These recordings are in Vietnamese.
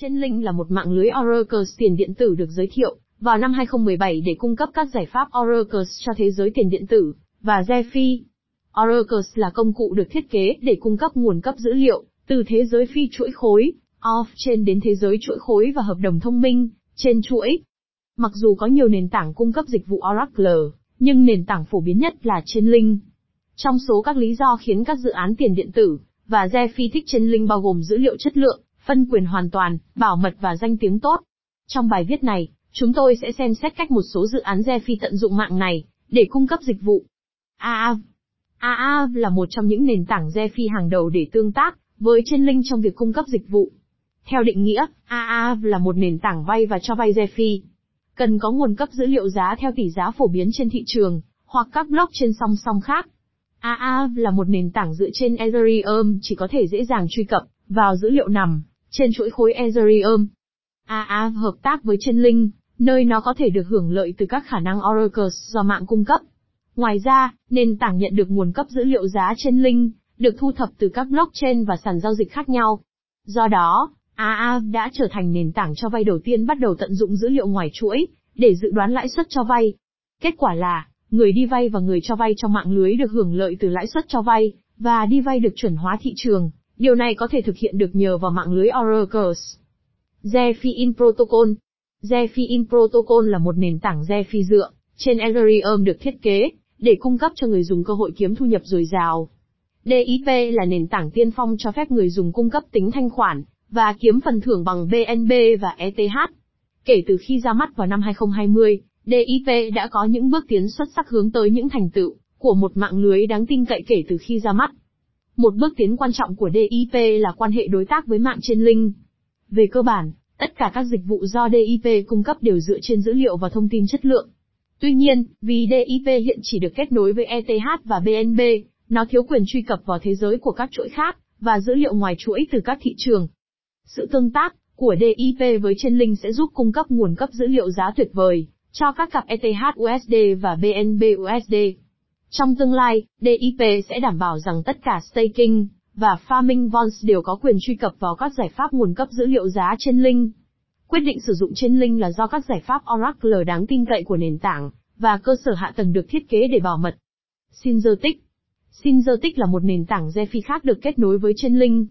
Chainlink là một mạng lưới Oracle tiền điện tử được giới thiệu vào năm 2017 để cung cấp các giải pháp Oracle cho thế giới tiền điện tử và DeFi. Oracle là công cụ được thiết kế để cung cấp nguồn cấp dữ liệu từ thế giới phi chuỗi khối, off-chain đến thế giới chuỗi khối và hợp đồng thông minh trên chuỗi. Mặc dù có nhiều nền tảng cung cấp dịch vụ Oracle, nhưng nền tảng phổ biến nhất là Chainlink. Trong số các lý do khiến các dự án tiền điện tử và DeFi thích Chainlink bao gồm dữ liệu chất lượng, phân quyền hoàn toàn, bảo mật và danh tiếng tốt. Trong bài viết này, chúng tôi sẽ xem xét cách một số dự án DeFi tận dụng mạng này để cung cấp dịch vụ. AAV AAV là một trong những nền tảng DeFi hàng đầu để tương tác với Chainlink trong việc cung cấp dịch vụ. Theo định nghĩa, AAV là một nền tảng vay và cho vay DeFi. Cần có nguồn cấp dữ liệu giá theo tỷ giá phổ biến trên thị trường, hoặc các blockchain song song khác. AAV là một nền tảng dựa trên Ethereum chỉ có thể dễ dàng truy cập vào dữ liệu nằm trên chuỗi khối Ethereum. AA à, à, hợp tác với Chainlink, nơi nó có thể được hưởng lợi từ các khả năng Oracle do mạng cung cấp. Ngoài ra, nền tảng nhận được nguồn cấp dữ liệu giá Chainlink, được thu thập từ các blockchain và sàn giao dịch khác nhau. Do đó, AA đã trở thành nền tảng cho vay đầu tiên bắt đầu tận dụng dữ liệu ngoài chuỗi, để dự đoán lãi suất cho vay. Kết quả là, người đi vay và người cho vay trong mạng lưới được hưởng lợi từ lãi suất cho vay, và đi vay được chuẩn hóa thị trường. Điều này có thể thực hiện được nhờ vào mạng lưới Oracles. Zephyr Protocol Zephyr Protocol là một nền tảng Zephyr dựa trên Ethereum được thiết kế để cung cấp cho người dùng cơ hội kiếm thu nhập dồi dào. DIP là nền tảng tiên phong cho phép người dùng cung cấp tính thanh khoản và kiếm phần thưởng bằng BNB và ETH. Kể từ khi ra mắt vào năm 2020, DIP đã có những bước tiến xuất sắc hướng tới những thành tựu của một mạng lưới đáng tin cậy kể từ khi ra mắt. Một bước tiến quan trọng của DIP là quan hệ đối tác với mạng trên link. Về cơ bản, tất cả các dịch vụ do DIP cung cấp đều dựa trên dữ liệu và thông tin chất lượng. Tuy nhiên, vì DIP hiện chỉ được kết nối với ETH và BNB, nó thiếu quyền truy cập vào thế giới của các chuỗi khác, và dữ liệu ngoài chuỗi từ các thị trường. Sự tương tác của DIP với trên linh sẽ giúp cung cấp nguồn cấp dữ liệu giá tuyệt vời cho các cặp ETH USD và BNB USD. Trong tương lai, DIP sẽ đảm bảo rằng tất cả staking và farming bonds đều có quyền truy cập vào các giải pháp nguồn cấp dữ liệu giá trên link. Quyết định sử dụng trên link là do các giải pháp Oracle đáng tin cậy của nền tảng và cơ sở hạ tầng được thiết kế để bảo mật. Synthetic, Synthetic là một nền tảng DeFi khác được kết nối với trên link.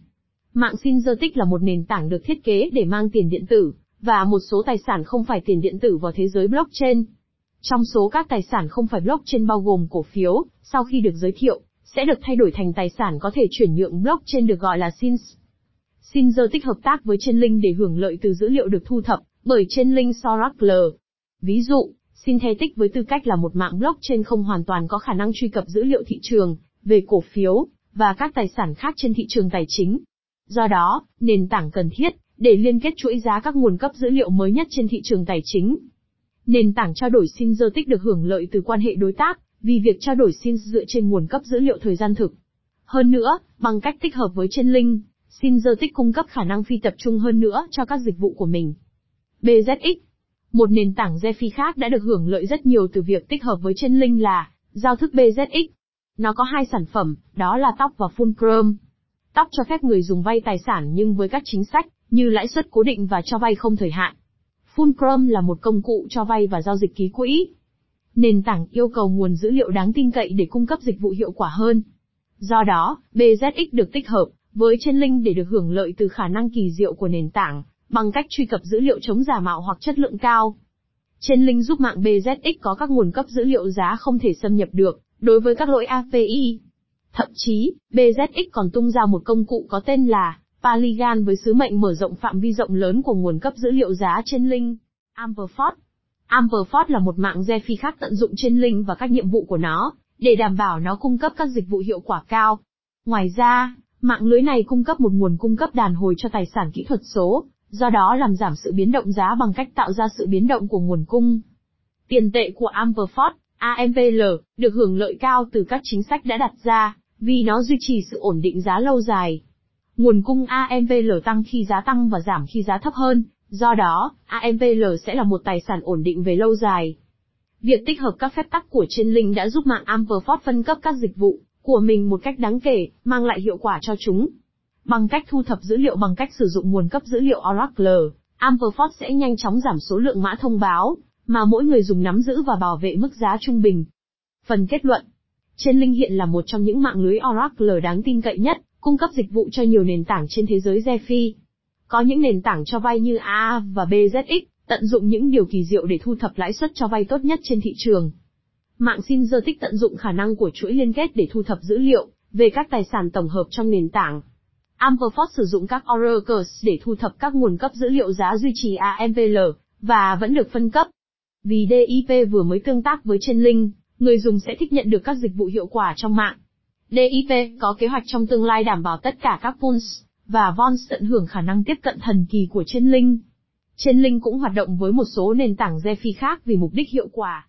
Mạng Synthetic là một nền tảng được thiết kế để mang tiền điện tử và một số tài sản không phải tiền điện tử vào thế giới blockchain. Trong số các tài sản không phải blockchain bao gồm cổ phiếu, sau khi được giới thiệu, sẽ được thay đổi thành tài sản có thể chuyển nhượng blockchain được gọi là SINS. Sinzer tích hợp tác với Chainlink để hưởng lợi từ dữ liệu được thu thập bởi Chainlink Soracle. Ví dụ, Synthetic với tư cách là một mạng blockchain không hoàn toàn có khả năng truy cập dữ liệu thị trường về cổ phiếu và các tài sản khác trên thị trường tài chính. Do đó, nền tảng cần thiết để liên kết chuỗi giá các nguồn cấp dữ liệu mới nhất trên thị trường tài chính. Nền tảng trao đổi Synthertic được hưởng lợi từ quan hệ đối tác, vì việc trao đổi Xin dựa trên nguồn cấp dữ liệu thời gian thực. Hơn nữa, bằng cách tích hợp với Chainlink, tích cung cấp khả năng phi tập trung hơn nữa cho các dịch vụ của mình. BZX Một nền tảng DeFi khác đã được hưởng lợi rất nhiều từ việc tích hợp với Chainlink là giao thức BZX. Nó có hai sản phẩm, đó là tóc và Fulcrum. Tóc cho phép người dùng vay tài sản nhưng với các chính sách như lãi suất cố định và cho vay không thời hạn. Fulcrum là một công cụ cho vay và giao dịch ký quỹ. Nền tảng yêu cầu nguồn dữ liệu đáng tin cậy để cung cấp dịch vụ hiệu quả hơn. Do đó, BZX được tích hợp với Chainlink để được hưởng lợi từ khả năng kỳ diệu của nền tảng, bằng cách truy cập dữ liệu chống giả mạo hoặc chất lượng cao. Chainlink giúp mạng BZX có các nguồn cấp dữ liệu giá không thể xâm nhập được, đối với các lỗi API. Thậm chí, BZX còn tung ra một công cụ có tên là Paligan với sứ mệnh mở rộng phạm vi rộng lớn của nguồn cấp dữ liệu giá trên linh. Amperfort Amperfort là một mạng DeFi khác tận dụng trên linh và các nhiệm vụ của nó, để đảm bảo nó cung cấp các dịch vụ hiệu quả cao. Ngoài ra, mạng lưới này cung cấp một nguồn cung cấp đàn hồi cho tài sản kỹ thuật số, do đó làm giảm sự biến động giá bằng cách tạo ra sự biến động của nguồn cung. Tiền tệ của Amperfort, AMPL, được hưởng lợi cao từ các chính sách đã đặt ra, vì nó duy trì sự ổn định giá lâu dài. Nguồn cung AMPL tăng khi giá tăng và giảm khi giá thấp hơn, do đó, AMPL sẽ là một tài sản ổn định về lâu dài. Việc tích hợp các phép tắc của Chainlink đã giúp mạng Amperfort phân cấp các dịch vụ của mình một cách đáng kể, mang lại hiệu quả cho chúng. Bằng cách thu thập dữ liệu bằng cách sử dụng nguồn cấp dữ liệu Oracle, Amperforce sẽ nhanh chóng giảm số lượng mã thông báo mà mỗi người dùng nắm giữ và bảo vệ mức giá trung bình. Phần kết luận Trên Linh hiện là một trong những mạng lưới Oracle đáng tin cậy nhất, cung cấp dịch vụ cho nhiều nền tảng trên thế giới DeFi. Có những nền tảng cho vay như AA và BZX, tận dụng những điều kỳ diệu để thu thập lãi suất cho vay tốt nhất trên thị trường. Mạng Synthetix tận dụng khả năng của chuỗi liên kết để thu thập dữ liệu về các tài sản tổng hợp trong nền tảng. Amperforce sử dụng các oracles để thu thập các nguồn cấp dữ liệu giá duy trì AMPL và vẫn được phân cấp. Vì DIP vừa mới tương tác với Chainlink, người dùng sẽ thích nhận được các dịch vụ hiệu quả trong mạng. DIP có kế hoạch trong tương lai đảm bảo tất cả các pools và Vons tận hưởng khả năng tiếp cận thần kỳ của Chân Linh. Chân Linh cũng hoạt động với một số nền tảng DeFi khác vì mục đích hiệu quả.